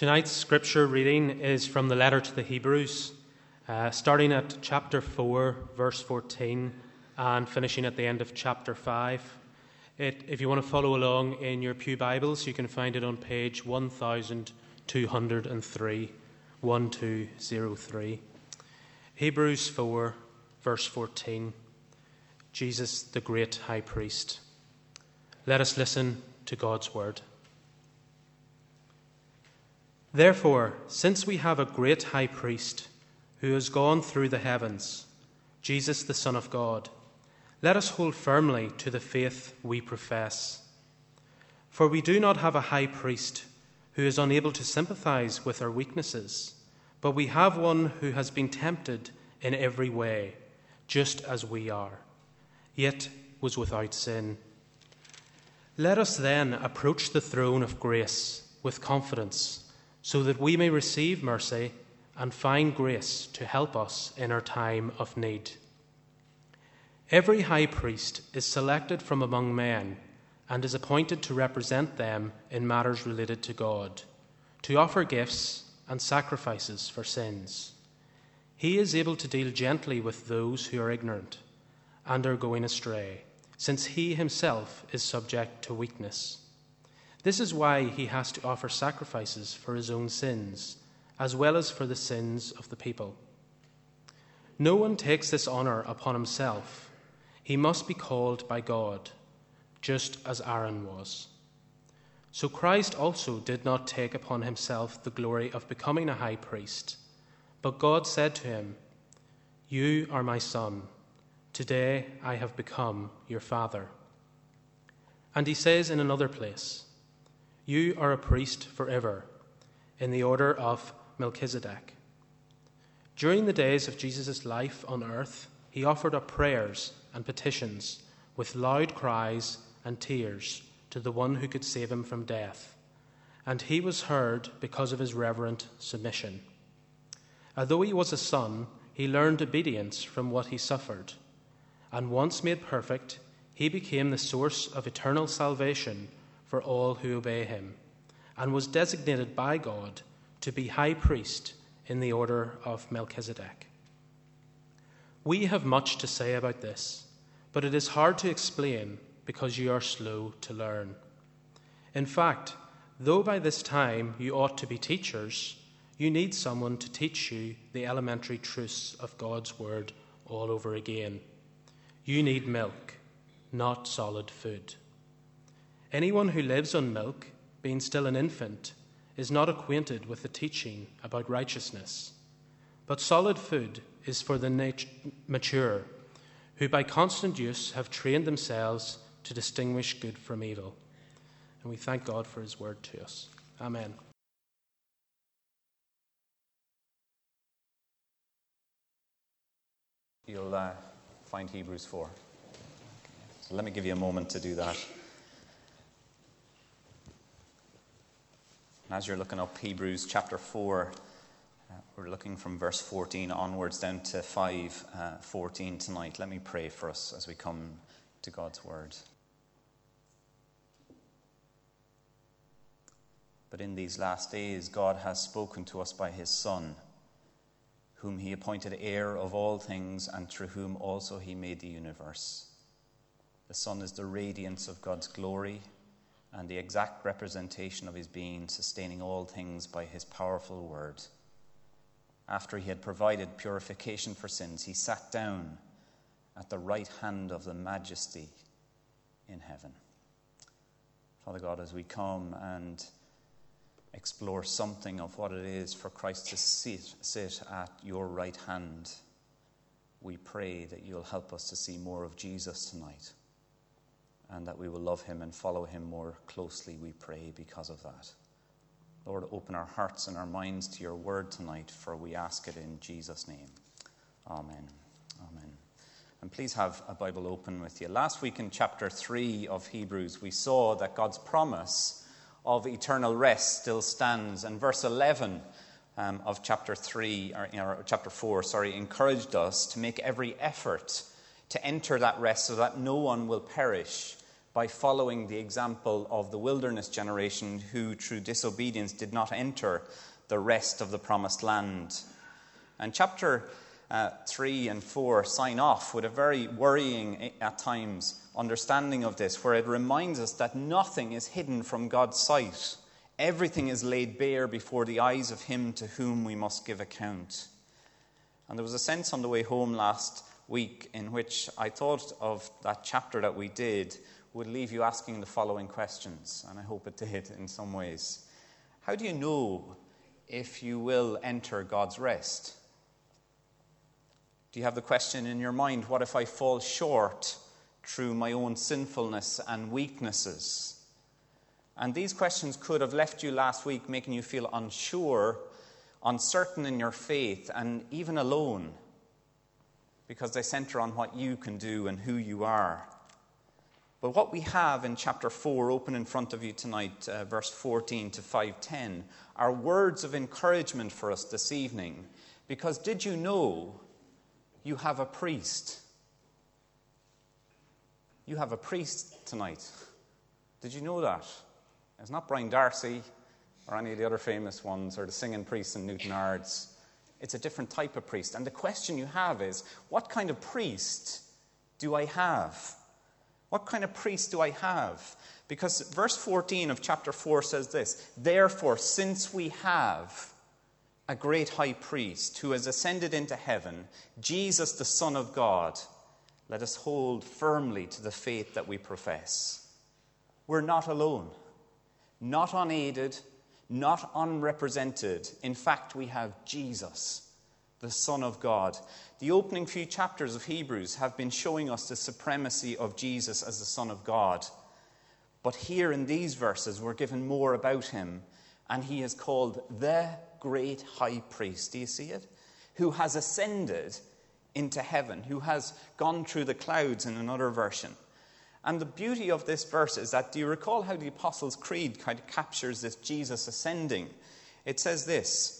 Tonight's scripture reading is from the letter to the Hebrews, uh, starting at chapter 4, verse 14, and finishing at the end of chapter 5. It, if you want to follow along in your Pew Bibles, you can find it on page 1203. 1203. Hebrews 4, verse 14. Jesus, the great high priest. Let us listen to God's word. Therefore, since we have a great high priest who has gone through the heavens, Jesus, the Son of God, let us hold firmly to the faith we profess. For we do not have a high priest who is unable to sympathize with our weaknesses, but we have one who has been tempted in every way, just as we are, yet was without sin. Let us then approach the throne of grace with confidence so that we may receive mercy and find grace to help us in our time of need. Every high priest is selected from among men and is appointed to represent them in matters related to God, to offer gifts and sacrifices for sins. He is able to deal gently with those who are ignorant and are going astray, since he himself is subject to weakness. This is why he has to offer sacrifices for his own sins, as well as for the sins of the people. No one takes this honor upon himself. He must be called by God, just as Aaron was. So Christ also did not take upon himself the glory of becoming a high priest, but God said to him, You are my son. Today I have become your father. And he says in another place, you are a priest forever, in the order of Melchizedek. During the days of Jesus' life on earth, he offered up prayers and petitions with loud cries and tears to the one who could save him from death, and he was heard because of his reverent submission. Although he was a son, he learned obedience from what he suffered, and once made perfect, he became the source of eternal salvation for all who obey him, and was designated by God to be high priest in the order of Melchizedek. We have much to say about this, but it is hard to explain because you are slow to learn. In fact, though by this time you ought to be teachers, you need someone to teach you the elementary truths of God's Word all over again. You need milk, not solid food. Anyone who lives on milk, being still an infant, is not acquainted with the teaching about righteousness. But solid food is for the nat- mature, who by constant use have trained themselves to distinguish good from evil. And we thank God for his word to us. Amen. You'll uh, find Hebrews 4. So let me give you a moment to do that. And as you're looking up Hebrews chapter 4, uh, we're looking from verse 14 onwards down to 5 uh, 14 tonight. Let me pray for us as we come to God's word. But in these last days, God has spoken to us by his Son, whom he appointed heir of all things, and through whom also he made the universe. The Son is the radiance of God's glory and the exact representation of his being, sustaining all things by his powerful word. After he had provided purification for sins, he sat down at the right hand of the majesty in heaven. Father God, as we come and explore something of what it is for Christ to sit, sit at your right hand, we pray that you'll help us to see more of Jesus tonight and that we will love him and follow him more closely, we pray, because of that. Lord, open our hearts and our minds to your word tonight, for we ask it in Jesus' name. Amen. Amen. And please have a Bible open with you. Last week in chapter 3 of Hebrews, we saw that God's promise of eternal rest still stands. And verse 11 um, of chapter 3, or, or chapter 4, sorry, encouraged us to make every effort to enter that rest so that no one will perish by following the example of the wilderness generation who, through disobedience, did not enter the rest of the promised land. And chapter uh, 3 and 4 sign off with a very worrying, eh, at times, understanding of this, where it reminds us that nothing is hidden from God's sight. Everything is laid bare before the eyes of Him to whom we must give account. And there was a sense on the way home last week in which I thought of that chapter that we did would leave you asking the following questions, and I hope it did in some ways. How do you know if you will enter God's rest? Do you have the question in your mind what if I fall short through my own sinfulness and weaknesses? And these questions could have left you last week making you feel unsure, uncertain in your faith, and even alone because they center on what you can do and who you are. But what we have in chapter 4, open in front of you tonight, uh, verse 14 to 510, are words of encouragement for us this evening. Because did you know you have a priest? You have a priest tonight. Did you know that? It's not Brian D'Arcy or any of the other famous ones or the singing priests in Newtownards. It's a different type of priest. And the question you have is what kind of priest do I have? What kind of priest do I have? Because verse 14 of chapter 4 says this Therefore, since we have a great high priest who has ascended into heaven, Jesus, the Son of God, let us hold firmly to the faith that we profess. We're not alone, not unaided, not unrepresented. In fact, we have Jesus the Son of God. The opening few chapters of Hebrews have been showing us the supremacy of Jesus as the Son of God. But here in these verses, we're given more about him, and he is called the great high priest. Do you see it? Who has ascended into heaven, who has gone through the clouds in another version. And the beauty of this verse is that do you recall how the Apostles' Creed kind of captures this Jesus ascending? It says this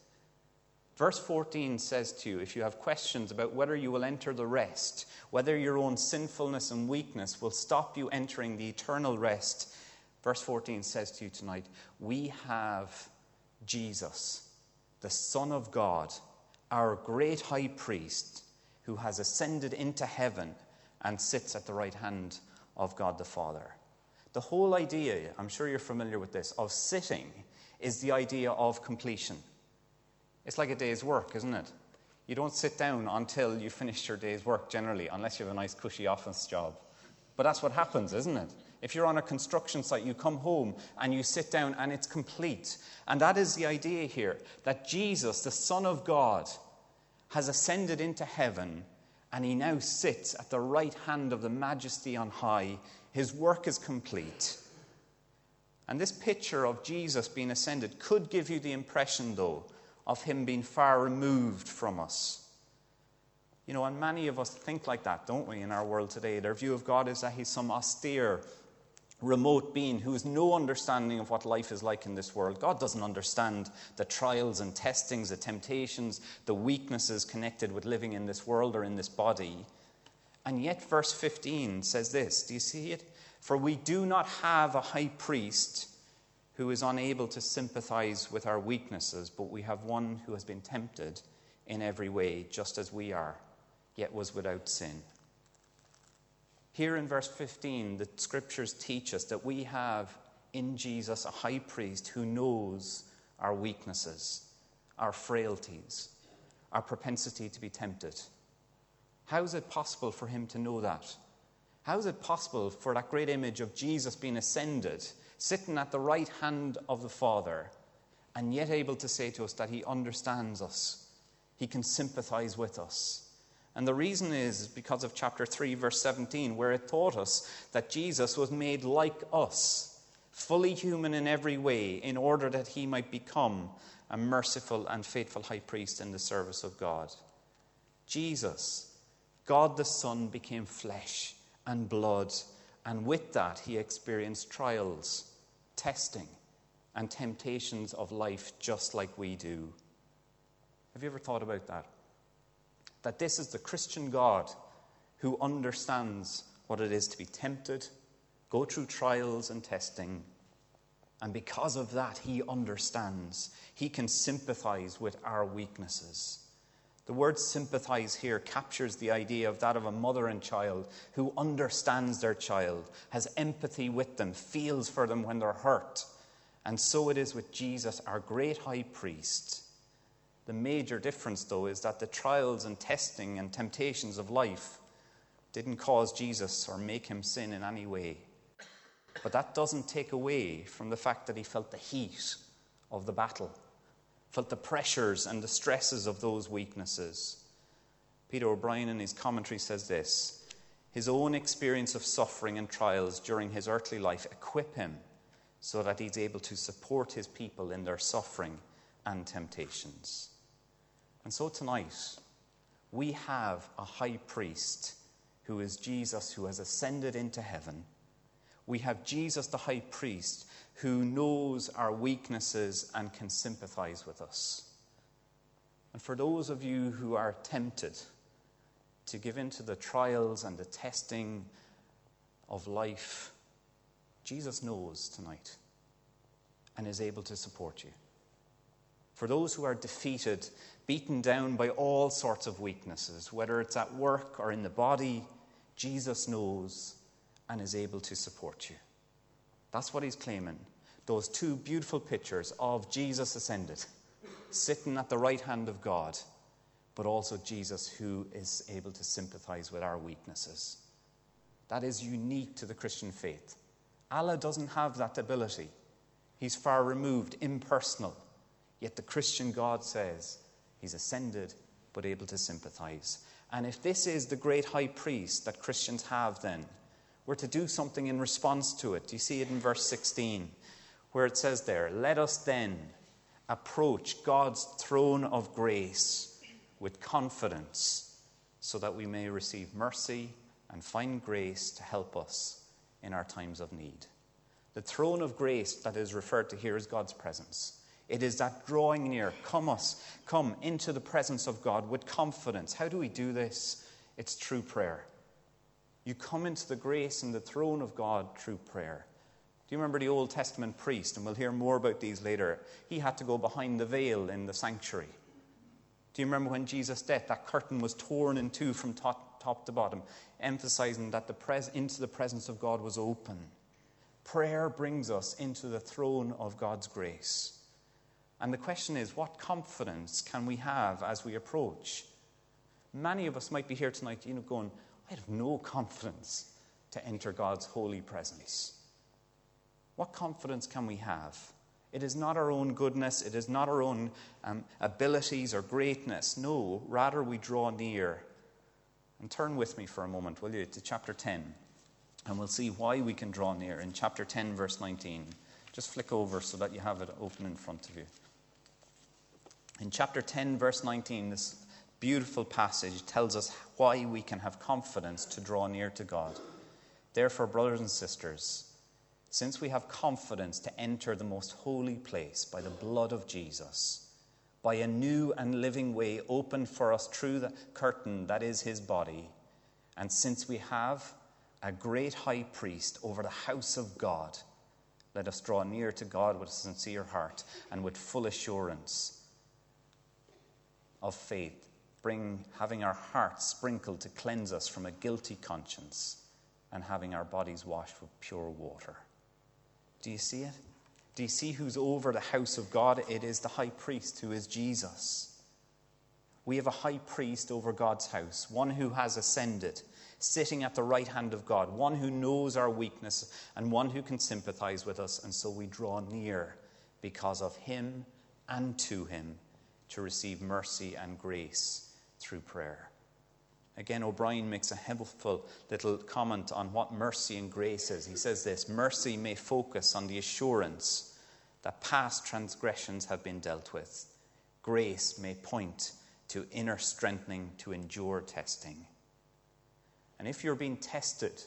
Verse 14 says to you if you have questions about whether you will enter the rest, whether your own sinfulness and weakness will stop you entering the eternal rest, verse 14 says to you tonight, We have Jesus, the Son of God, our great high priest, who has ascended into heaven and sits at the right hand of God the Father. The whole idea, I'm sure you're familiar with this, of sitting is the idea of completion. It's like a day's work, isn't it? You don't sit down until you finish your day's work generally, unless you have a nice, cushy office job. But that's what happens, isn't it? If you're on a construction site, you come home and you sit down and it's complete. And that is the idea here that Jesus, the Son of God, has ascended into heaven and he now sits at the right hand of the majesty on high. His work is complete. And this picture of Jesus being ascended could give you the impression, though, of him being far removed from us. You know, and many of us think like that, don't we, in our world today? Their view of God is that he's some austere, remote being who has no understanding of what life is like in this world. God doesn't understand the trials and testings, the temptations, the weaknesses connected with living in this world or in this body. And yet, verse 15 says this Do you see it? For we do not have a high priest who is unable to sympathize with our weaknesses, but we have one who has been tempted in every way, just as we are, yet was without sin. Here in verse 15, the scriptures teach us that we have in Jesus a high priest who knows our weaknesses, our frailties, our propensity to be tempted. How is it possible for him to know that? How is it possible for that great image of Jesus being ascended sitting at the right hand of the Father, and yet able to say to us that He understands us, He can sympathize with us. And the reason is because of chapter 3, verse 17, where it taught us that Jesus was made like us, fully human in every way, in order that he might become a merciful and faithful high priest in the service of God. Jesus, God the Son, became flesh and blood, and with that he experienced trials, testing, and temptations of life just like we do. Have you ever thought about that? That this is the Christian God who understands what it is to be tempted, go through trials and testing, and because of that, he understands. He can sympathize with our weaknesses. The word sympathize here captures the idea of that of a mother and child who understands their child, has empathy with them, feels for them when they're hurt. And so it is with Jesus, our great high priest. The major difference, though, is that the trials and testing and temptations of life didn't cause Jesus or make him sin in any way. But that doesn't take away from the fact that he felt the heat of the battle, felt the pressures and the stresses of those weaknesses. Peter O'Brien, in his commentary, says this His own experience of suffering and trials during his earthly life equip him so that he's able to support his people in their suffering and temptations. And so tonight, we have a high priest who is Jesus, who has ascended into heaven we have Jesus, the high priest, who knows our weaknesses and can sympathize with us. And for those of you who are tempted to give in to the trials and the testing of life, Jesus knows tonight and is able to support you. For those who are defeated, beaten down by all sorts of weaknesses, whether it's at work or in the body, Jesus knows and is able to support you. That's what he's claiming. Those two beautiful pictures of Jesus ascended, sitting at the right hand of God, but also Jesus who is able to sympathize with our weaknesses. That is unique to the Christian faith. Allah doesn't have that ability. He's far removed, impersonal. Yet the Christian God says he's ascended, but able to sympathize. And if this is the great high priest that Christians have, then we're to do something in response to it. Do you see it in verse 16, where it says there, Let us then approach God's throne of grace with confidence so that we may receive mercy and find grace to help us in our times of need. The throne of grace that is referred to here is God's presence. It is that drawing near. Come us, come into the presence of God with confidence. How do we do this? It's through prayer. You come into the grace and the throne of God through prayer. Do you remember the Old Testament priest? And we'll hear more about these later. He had to go behind the veil in the sanctuary. Do you remember when Jesus' death, that curtain was torn in two from top, top to bottom, emphasizing that the pres- into the presence of God was open? Prayer brings us into the throne of God's grace. And the question is, what confidence can we have as we approach? Many of us might be here tonight, you know, going, I have no confidence to enter God's holy presence. What confidence can we have? It is not our own goodness, it is not our own um, abilities or greatness. No, rather we draw near. And turn with me for a moment, will you, to chapter 10. And we'll see why we can draw near in chapter 10, verse 19. Just flick over so that you have it open in front of you. In chapter 10, verse 19, this beautiful passage tells us why we can have confidence to draw near to God. Therefore, brothers and sisters, since we have confidence to enter the most holy place by the blood of Jesus, by a new and living way opened for us through the curtain that is his body, and since we have a great high priest over the house of God, let us draw near to God with a sincere heart and with full assurance of faith bring having our hearts sprinkled to cleanse us from a guilty conscience and having our bodies washed with pure water. Do you see it? Do you see who's over the house of God? It is the high priest who is Jesus. We have a high priest over God's house, one who has ascended, sitting at the right hand of God, one who knows our weakness, and one who can sympathize with us. And so we draw near because of him and to him to receive mercy and grace through prayer. Again, O'Brien makes a helpful little comment on what mercy and grace is. He says this Mercy may focus on the assurance that past transgressions have been dealt with, grace may point to inner strengthening to endure testing. And if you're being tested,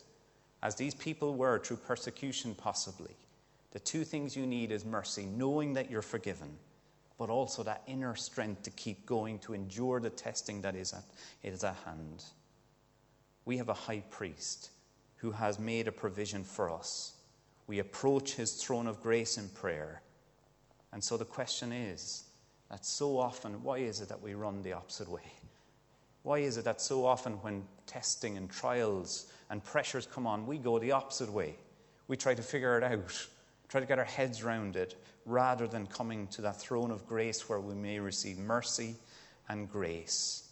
as these people were through persecution possibly, the two things you need is mercy, knowing that you're forgiven, but also that inner strength to keep going, to endure the testing that is at, is at hand. We have a high priest who has made a provision for us. We approach his throne of grace in prayer. And so the question is that so often, why is it that we run the opposite way? Why is it that so often, when testing and trials and pressures come on, we go the opposite way? We try to figure it out, try to get our heads around it, rather than coming to that throne of grace where we may receive mercy and grace.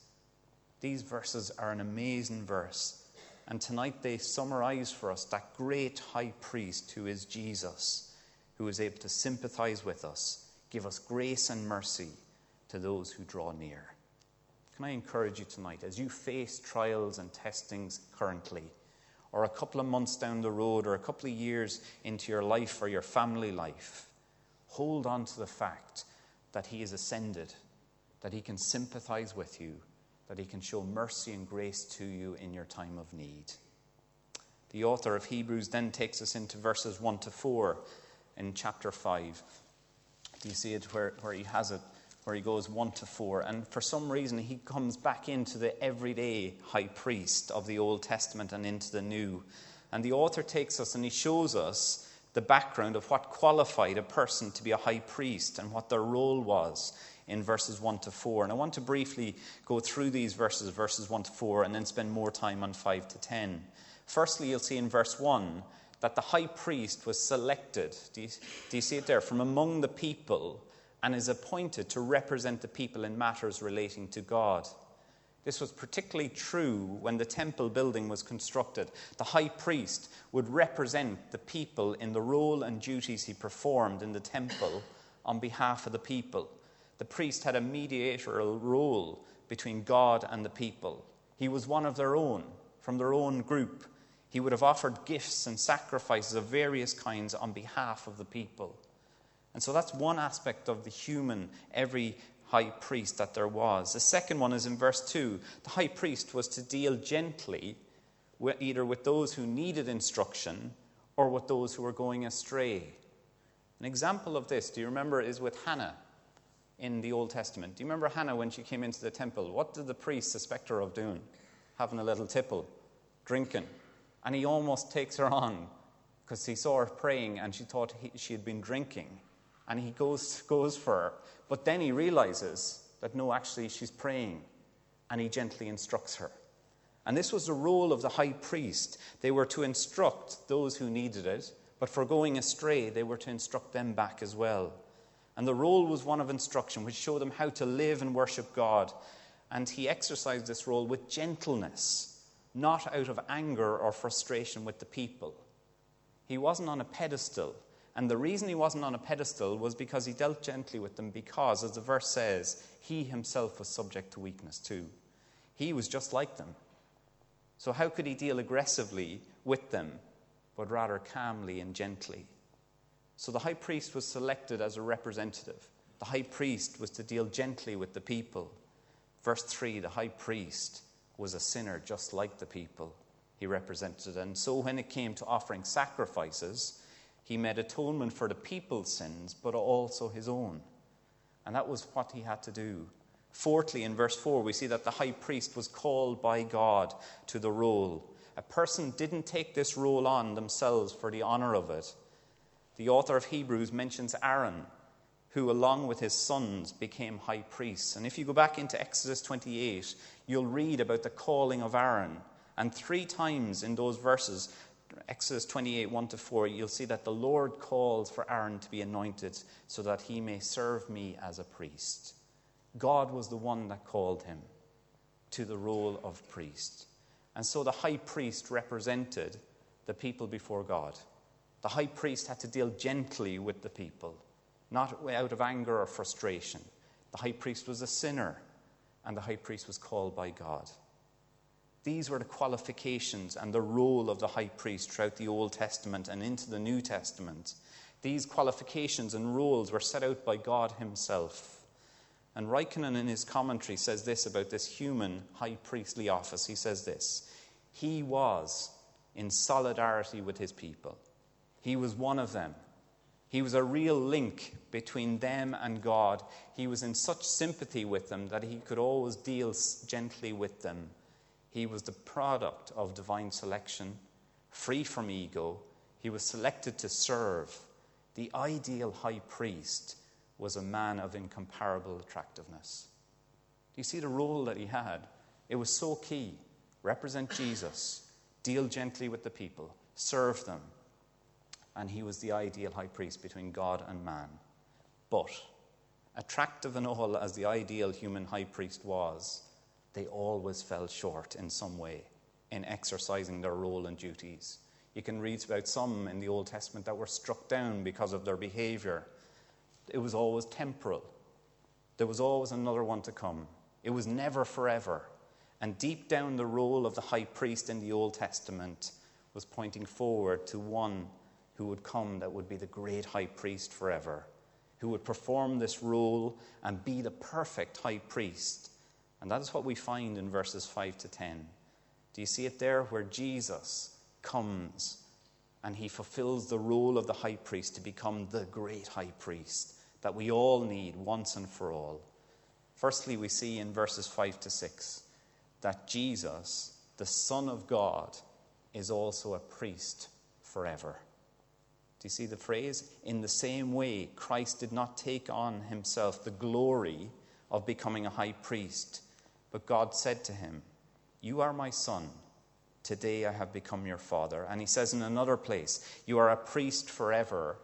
These verses are an amazing verse. And tonight they summarize for us that great high priest who is Jesus, who is able to sympathize with us, give us grace and mercy to those who draw near. Can I encourage you tonight, as you face trials and testings currently, or a couple of months down the road, or a couple of years into your life or your family life, hold on to the fact that He is ascended, that He can sympathize with you, that He can show mercy and grace to you in your time of need. The author of Hebrews then takes us into verses 1 to 4 in chapter 5. Do you see it where, where he has it, where he goes 1 to 4? And for some reason, he comes back into the everyday high priest of the Old Testament and into the New. And the author takes us and he shows us the background of what qualified a person to be a high priest and what their role was in verses 1 to 4. And I want to briefly go through these verses, verses 1 to 4, and then spend more time on 5 to 10. Firstly, you'll see in verse 1 that the high priest was selected. Do you, do you see it there? From among the people and is appointed to represent the people in matters relating to God. This was particularly true when the temple building was constructed. The high priest would represent the people in the role and duties he performed in the temple on behalf of the people. The priest had a mediatorial role between God and the people. He was one of their own, from their own group. He would have offered gifts and sacrifices of various kinds on behalf of the people. And so that's one aspect of the human, every high priest that there was. The second one is in verse 2. The high priest was to deal gently with, either with those who needed instruction or with those who were going astray. An example of this, do you remember, is with Hannah in the Old Testament. Do you remember Hannah when she came into the temple? What did the priest suspect her of doing? Having a little tipple, drinking. And he almost takes her on because he saw her praying and she thought he, she had been drinking. And he goes, goes for her. But then he realizes that no, actually, she's praying. And he gently instructs her. And this was the role of the high priest. They were to instruct those who needed it, but for going astray, they were to instruct them back as well. And the role was one of instruction, which showed them how to live and worship God. And he exercised this role with gentleness, not out of anger or frustration with the people. He wasn't on a pedestal. And the reason he wasn't on a pedestal was because he dealt gently with them, because, as the verse says, he himself was subject to weakness too. He was just like them. So, how could he deal aggressively with them, but rather calmly and gently? So, the high priest was selected as a representative. The high priest was to deal gently with the people. Verse 3 the high priest was a sinner just like the people he represented. And so, when it came to offering sacrifices, he made atonement for the people's sins, but also his own. And that was what he had to do. Fourthly, in verse 4, we see that the high priest was called by God to the role. A person didn't take this role on themselves for the honor of it. The author of Hebrews mentions Aaron, who, along with his sons, became high priests. And if you go back into Exodus 28, you'll read about the calling of Aaron. And three times in those verses, Exodus 28 1 to 4, you'll see that the Lord calls for Aaron to be anointed so that he may serve me as a priest. God was the one that called him to the role of priest. And so the high priest represented the people before God. The high priest had to deal gently with the people, not out of anger or frustration. The high priest was a sinner, and the high priest was called by God. These were the qualifications and the role of the high priest throughout the Old Testament and into the New Testament. These qualifications and roles were set out by God Himself. And Rykennon, in his commentary, says this about this human high priestly office. He says this He was in solidarity with His people, He was one of them. He was a real link between them and God. He was in such sympathy with them that he could always deal gently with them. He was the product of divine selection, free from ego. He was selected to serve. The ideal high priest was a man of incomparable attractiveness. Do you see the role that he had? It was so key. Represent Jesus, deal gently with the people, serve them, and he was the ideal high priest between God and man. But, attractive and all as the ideal human high priest was, they always fell short in some way in exercising their role and duties. You can read about some in the Old Testament that were struck down because of their behavior. It was always temporal, there was always another one to come. It was never forever. And deep down, the role of the high priest in the Old Testament was pointing forward to one who would come that would be the great high priest forever, who would perform this role and be the perfect high priest. And that is what we find in verses 5 to 10. Do you see it there where Jesus comes and he fulfills the role of the high priest to become the great high priest that we all need once and for all? Firstly, we see in verses 5 to 6 that Jesus, the Son of God, is also a priest forever. Do you see the phrase? In the same way, Christ did not take on himself the glory of becoming a high priest, but God said to him, You are my son. Today I have become your father. And he says in another place, You are a priest forever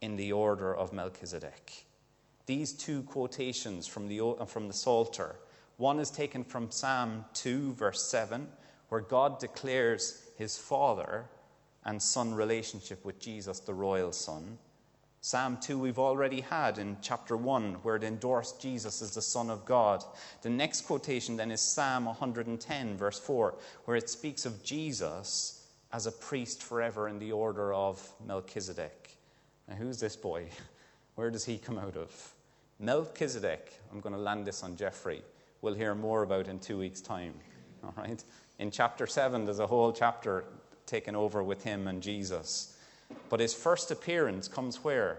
in the order of Melchizedek. These two quotations from the, from the Psalter, one is taken from Psalm 2, verse 7, where God declares his father and son relationship with Jesus, the royal son. Psalm 2 we've already had in chapter 1, where it endorsed Jesus as the Son of God. The next quotation then is Psalm 110, verse 4, where it speaks of Jesus as a priest forever in the order of Melchizedek. Now, who's this boy? Where does he come out of? Melchizedek, I'm going to land this on Jeffrey, we'll hear more about in two weeks' time. All right? In chapter 7, there's a whole chapter taken over with him and Jesus. But his first appearance comes where?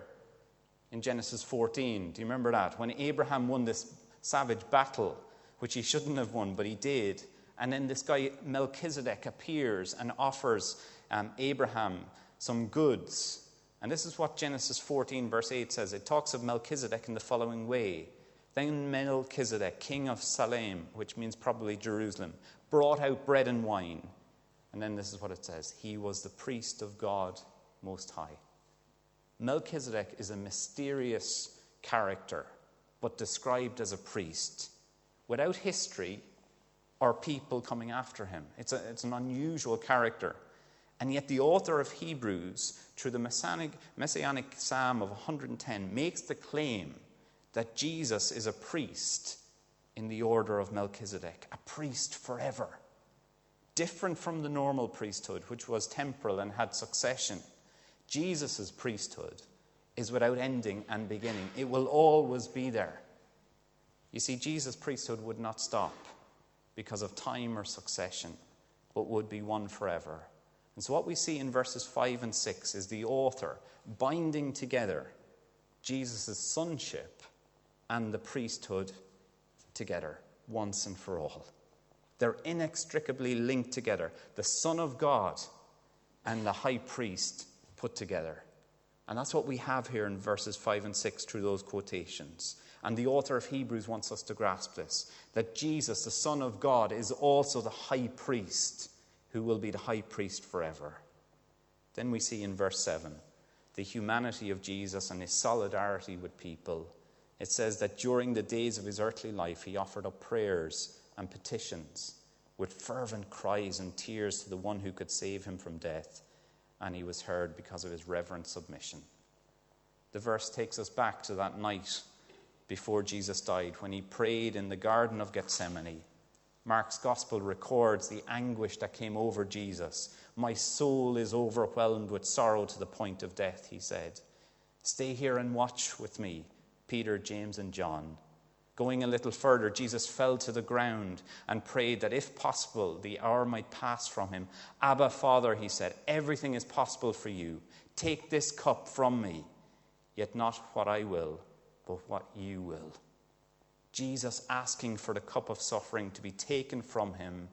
In Genesis 14. Do you remember that? When Abraham won this savage battle, which he shouldn't have won, but he did. And then this guy, Melchizedek, appears and offers um, Abraham some goods. And this is what Genesis 14, verse 8 says. It talks of Melchizedek in the following way Then Melchizedek, king of Salem, which means probably Jerusalem, brought out bread and wine. And then this is what it says He was the priest of God Most High. Melchizedek is a mysterious character, but described as a priest, without history or people coming after him. It's, a, it's an unusual character. And yet, the author of Hebrews, through the messianic, messianic psalm of 110, makes the claim that Jesus is a priest in the order of Melchizedek, a priest forever different from the normal priesthood, which was temporal and had succession. Jesus' priesthood is without ending and beginning, it will always be there. You see, Jesus' priesthood would not stop because of time or succession, but would be one forever. And so, what we see in verses 5 and 6 is the author binding together Jesus' sonship and the priesthood together once and for all. They're inextricably linked together. The Son of God and the high priest put together. And that's what we have here in verses 5 and 6 through those quotations. And the author of Hebrews wants us to grasp this that Jesus, the Son of God, is also the high priest who will be the high priest forever. Then we see in verse 7 the humanity of Jesus and his solidarity with people. It says that during the days of his earthly life, he offered up prayers and petitions with fervent cries and tears to the one who could save him from death, and he was heard because of his reverent submission. The verse takes us back to that night before Jesus died when he prayed in the Garden of Gethsemane Mark's gospel records the anguish that came over Jesus. My soul is overwhelmed with sorrow to the point of death, he said. Stay here and watch with me, Peter, James, and John. Going a little further, Jesus fell to the ground and prayed that if possible, the hour might pass from him. Abba, Father, he said, everything is possible for you. Take this cup from me, yet not what I will, but what you will. Jesus asking for the cup of suffering to be taken from him,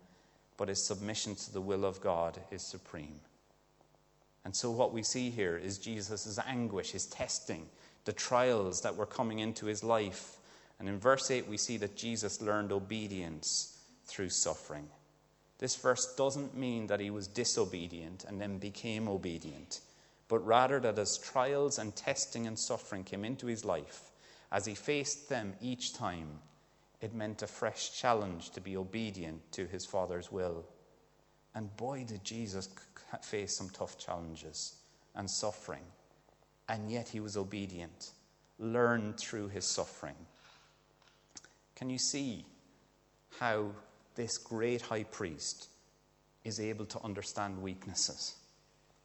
but his submission to the will of God is supreme. And so, what we see here is Jesus' anguish, his testing, the trials that were coming into his life. And in verse 8, we see that Jesus learned obedience through suffering. This verse doesn't mean that he was disobedient and then became obedient, but rather that as trials and testing and suffering came into his life, as he faced them each time, it meant a fresh challenge to be obedient to his Father's will. And boy, did Jesus face some tough challenges and suffering. And yet he was obedient, learned through his suffering. Can you see how this great high priest is able to understand weaknesses,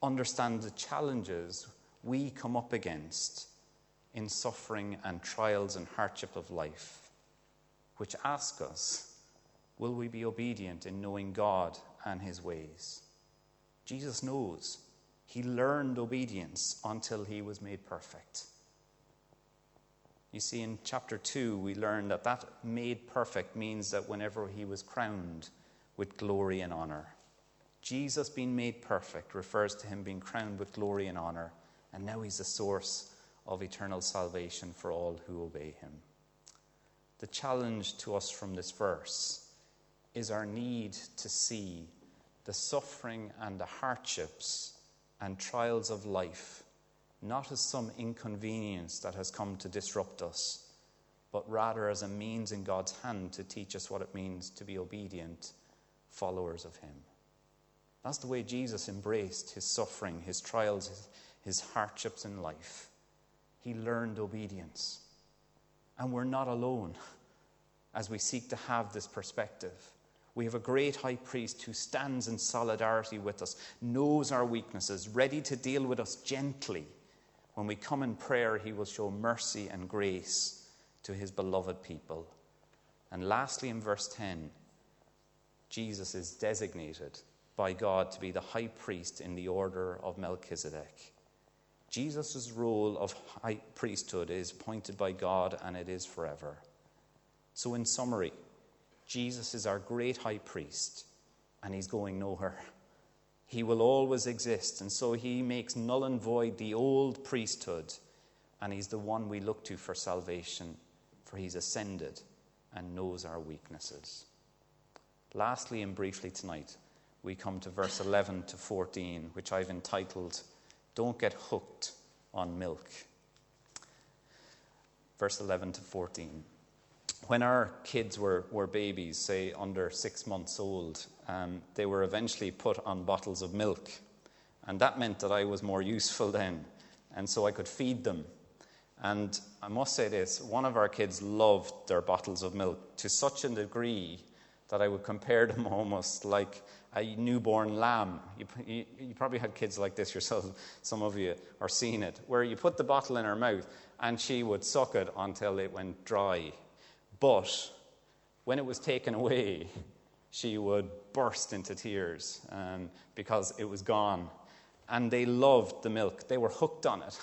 understand the challenges we come up against in suffering and trials and hardship of life, which ask us will we be obedient in knowing God and his ways? Jesus knows. He learned obedience until he was made perfect. You see, in chapter 2, we learn that that made perfect means that whenever he was crowned with glory and honor, Jesus being made perfect refers to him being crowned with glory and honor, and now he's the source of eternal salvation for all who obey him. The challenge to us from this verse is our need to see the suffering and the hardships and trials of life not as some inconvenience that has come to disrupt us, but rather as a means in God's hand to teach us what it means to be obedient followers of Him. That's the way Jesus embraced his suffering, his trials, his, his hardships in life he learned obedience. And we're not alone as we seek to have this perspective. We have a great high priest who stands in solidarity with us, knows our weaknesses, ready to deal with us gently. When we come in prayer, he will show mercy and grace to his beloved people. And lastly, in verse 10, Jesus is designated by God to be the high priest in the order of Melchizedek. Jesus' role of high priesthood is appointed by God and it is forever. So, in summary, Jesus is our great high priest and he's going nowhere. He will always exist, and so he makes null and void the old priesthood, and he's the one we look to for salvation, for he's ascended and knows our weaknesses. Lastly, and briefly tonight, we come to verse 11 to 14, which I've entitled don't get hooked on milk. Verse 11 to 14. When our kids were, were babies, say under six months old, um, they were eventually put on bottles of milk. And that meant that I was more useful then. And so I could feed them. And I must say this one of our kids loved their bottles of milk to such a degree that I would compare them almost like a newborn lamb. You, you, you, probably had kids like this yourself, some of you are seeing it, where you put the bottle in her mouth and she would suck it until it went dry. But when it was taken away, she would burst into tears um, because it was gone. And they loved the milk, they were hooked on it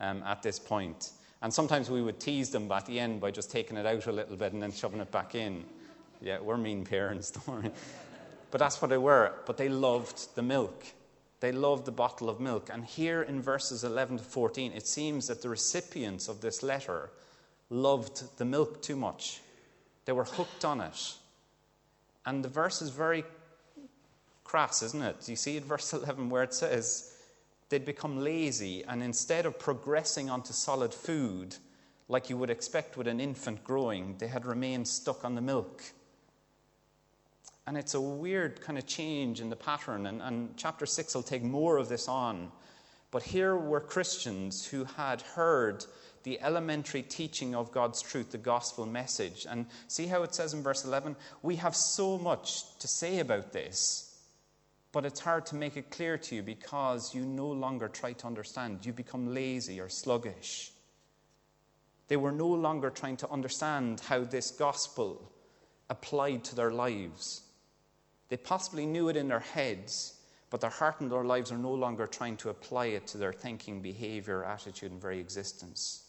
um, at this point. And sometimes we would tease them at the end by just taking it out a little bit and then shoving it back in. Yeah, we're mean parents, don't worry. But that's what they were. But they loved the milk. They loved the bottle of milk. And here in verses 11 to 14, it seems that the recipients of this letter loved the milk too much. They were hooked on it. And the verse is very crass, isn't it? You see in verse 11 where it says they'd become lazy and instead of progressing onto solid food, like you would expect with an infant growing, they had remained stuck on the milk. And it's a weird kind of change in the pattern. And, and chapter 6 will take more of this on. But here were Christians who had heard the elementary teaching of God's truth, the gospel message. And see how it says in verse 11? We have so much to say about this, but it's hard to make it clear to you because you no longer try to understand. You become lazy or sluggish. They were no longer trying to understand how this gospel applied to their lives. They possibly knew it in their heads, but their heart and their lives are no longer trying to apply it to their thinking, behavior, attitude, and very existence.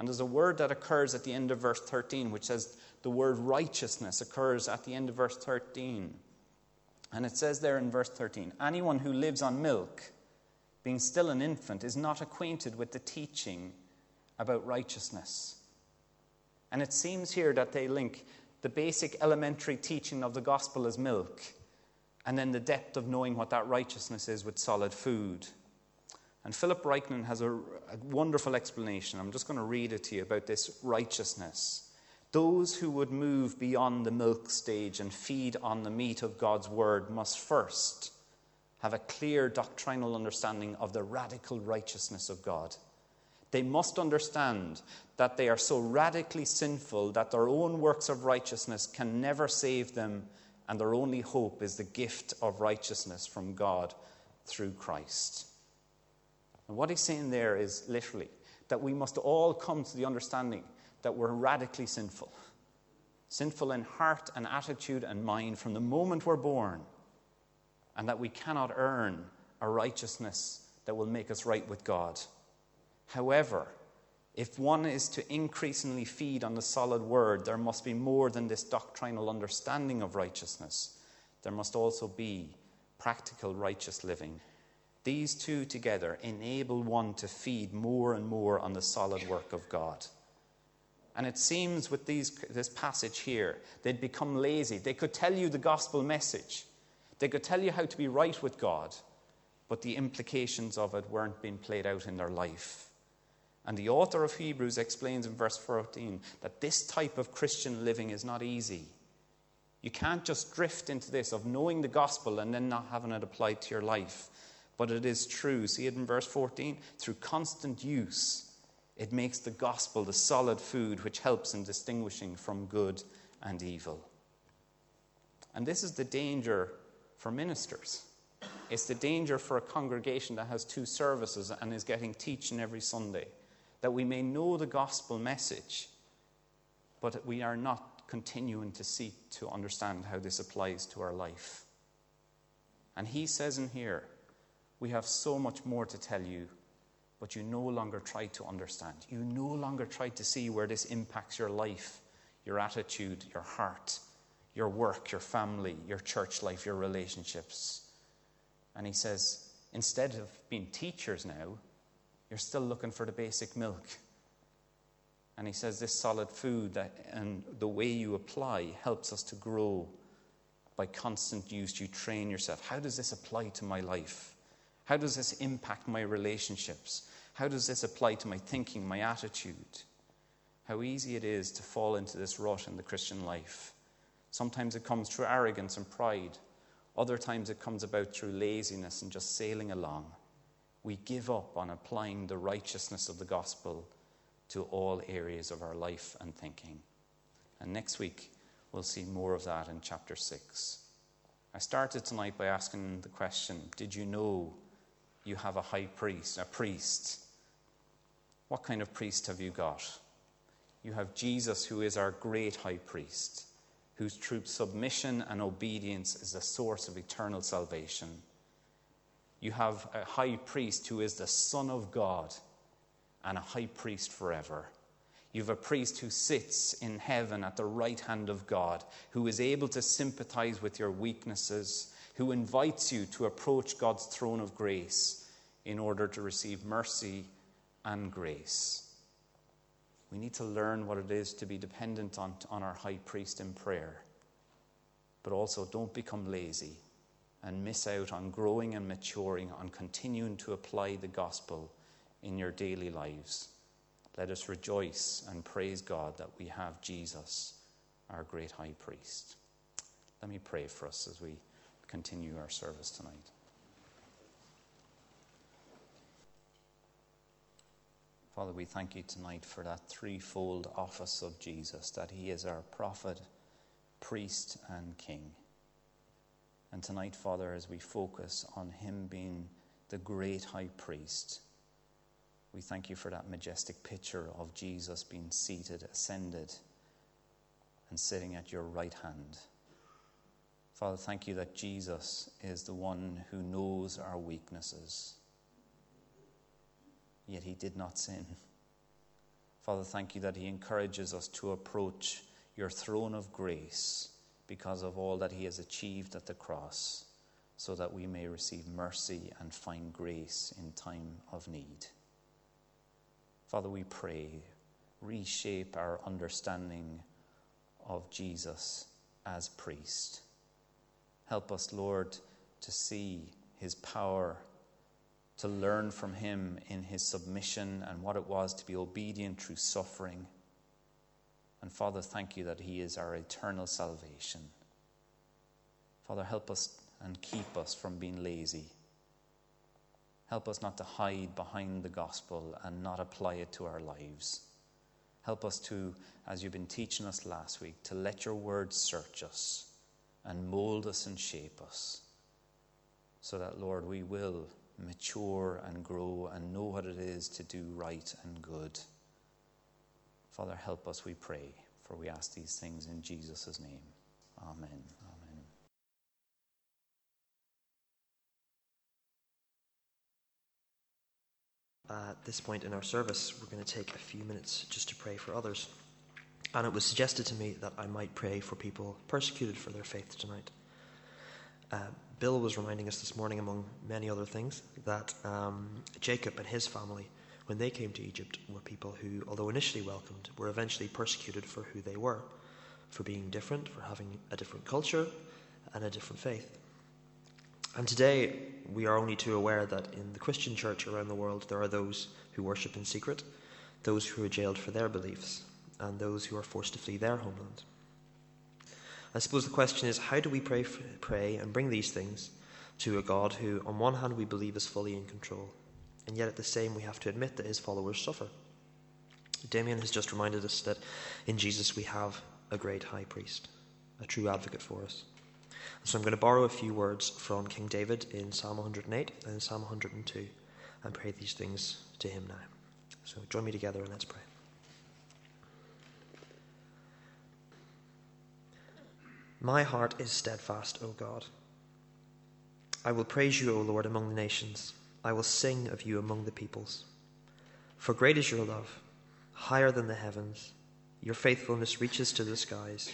And there's a word that occurs at the end of verse 13, which says the word righteousness occurs at the end of verse 13. And it says there in verse 13 anyone who lives on milk, being still an infant, is not acquainted with the teaching about righteousness. And it seems here that they link the basic elementary teaching of the gospel as milk, and then the depth of knowing what that righteousness is with solid food. And Philip Ryken has a, a wonderful explanation. I'm just going to read it to you about this righteousness. Those who would move beyond the milk stage and feed on the meat of God's word must first have a clear doctrinal understanding of the radical righteousness of God. They must understand that they are so radically sinful that their own works of righteousness can never save them, and their only hope is the gift of righteousness from God through Christ. And what he's saying there is literally that we must all come to the understanding that we're radically sinful. Sinful in heart and attitude and mind from the moment we're born, and that we cannot earn a righteousness that will make us right with God. However, if one is to increasingly feed on the solid word, there must be more than this doctrinal understanding of righteousness. There must also be practical righteous living. These two together enable one to feed more and more on the solid work of God. And it seems with these, this passage here, they'd become lazy. They could tell you the gospel message, they could tell you how to be right with God, but the implications of it weren't being played out in their life. And the author of Hebrews explains in verse 14 that this type of Christian living is not easy. You can't just drift into this of knowing the gospel and then not having it applied to your life. But it is true. See it in verse 14? Through constant use, it makes the gospel the solid food which helps in distinguishing from good and evil. And this is the danger for ministers. It's the danger for a congregation that has two services and is getting teaching every Sunday that we may know the gospel message, but we are not continuing to seek to understand how this applies to our life. And he says in here, we have so much more to tell you, but you no longer try to understand. You no longer try to see where this impacts your life, your attitude, your heart, your work, your family, your church life, your relationships. And he says, instead of being teachers now, you're still looking for the basic milk. And he says this solid food that, and the way you apply helps us to grow by constant use. You train yourself. How does this apply to my life? How does this impact my relationships? How does this apply to my thinking, my attitude? How easy it is to fall into this rut in the Christian life. Sometimes it comes through arrogance and pride. Other times it comes about through laziness and just sailing along we give up on applying the righteousness of the gospel to all areas of our life and thinking. And next week, we'll see more of that in chapter 6. I started tonight by asking the question Did you know you have a high priest, a priest? What kind of priest have you got? You have Jesus, who is our great high priest, whose true submission and obedience is the source of eternal salvation you have a high priest who is the Son of God and a high priest forever. You have a priest who sits in heaven at the right hand of God, who is able to sympathize with your weaknesses, who invites you to approach God's throne of grace in order to receive mercy and grace. We need to learn what it is to be dependent on, on our high priest in prayer. But also, don't become lazy and miss out on growing and maturing, on continuing to apply the gospel in your daily lives. Let us rejoice and praise God that we have Jesus, our great high priest. Let me pray for us as we continue our service tonight. Father, we thank you tonight for that threefold office of Jesus, that he is our prophet, priest, and king. And tonight, Father, as we focus on him being the great high priest, we thank you for that majestic picture of Jesus being seated, ascended, and sitting at your right hand. Father, thank you that Jesus is the one who knows our weaknesses, yet he did not sin. Father, thank you that he encourages us to approach your throne of grace because of all that he has achieved at the cross, so that we may receive mercy and find grace in time of need. Father, we pray, reshape our understanding of Jesus as priest. Help us, Lord, to see his power, to learn from him in his submission and what it was to be obedient through suffering. And Father, thank you that he is our eternal salvation. Father, help us and keep us from being lazy. Help us not to hide behind the gospel and not apply it to our lives. Help us to, as you've been teaching us last week, to let your word search us and mold us and shape us so that, Lord, we will mature and grow and know what it is to do right and good. Father, help us, we pray, for we ask these things in Jesus' name. Amen. Amen. At this point in our service, we're going to take a few minutes just to pray for others. And it was suggested to me that I might pray for people persecuted for their faith tonight. Uh, Bill was reminding us this morning, among many other things, that um, Jacob and his family, when they came to Egypt, were people who, although initially welcomed, were eventually persecuted for who they were, for being different, for having a different culture and a different faith. And today, we are only too aware that in the Christian church around the world, there are those who worship in secret, those who are jailed for their beliefs, and those who are forced to flee their homeland. I suppose the question is how do we pray, pray and bring these things to a God who, on one hand, we believe is fully in control, and yet at the same, we have to admit that his followers suffer? Damien has just reminded us that in Jesus we have a great high priest, a true advocate for us. So I'm going to borrow a few words from King David in Psalm 108 and Psalm 102 and pray these things to him now. So join me together and let's pray. My heart is steadfast, O God. I will praise you, O Lord, among the nations. I will sing of you among the peoples. For great is your love, higher than the heavens. Your faithfulness reaches to the skies.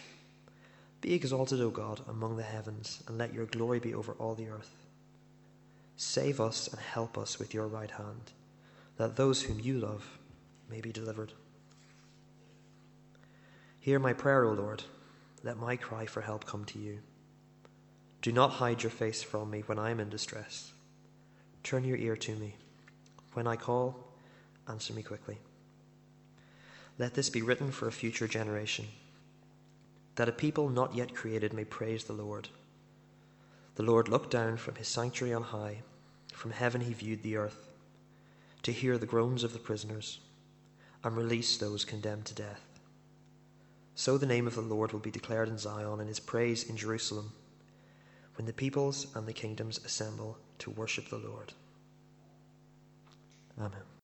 Be exalted, O God, among the heavens, and let your glory be over all the earth. Save us and help us with your right hand, that those whom you love may be delivered. Hear my prayer, O Lord let my cry for help come to you. Do not hide your face from me when I am in distress. Turn your ear to me. When I call, answer me quickly. Let this be written for a future generation, that a people not yet created may praise the Lord. The Lord looked down from his sanctuary on high. From heaven he viewed the earth, to hear the groans of the prisoners, and release those condemned to death so the name of the Lord will be declared in Zion and his praise in Jerusalem when the peoples and the kingdoms assemble to worship the Lord. Amen.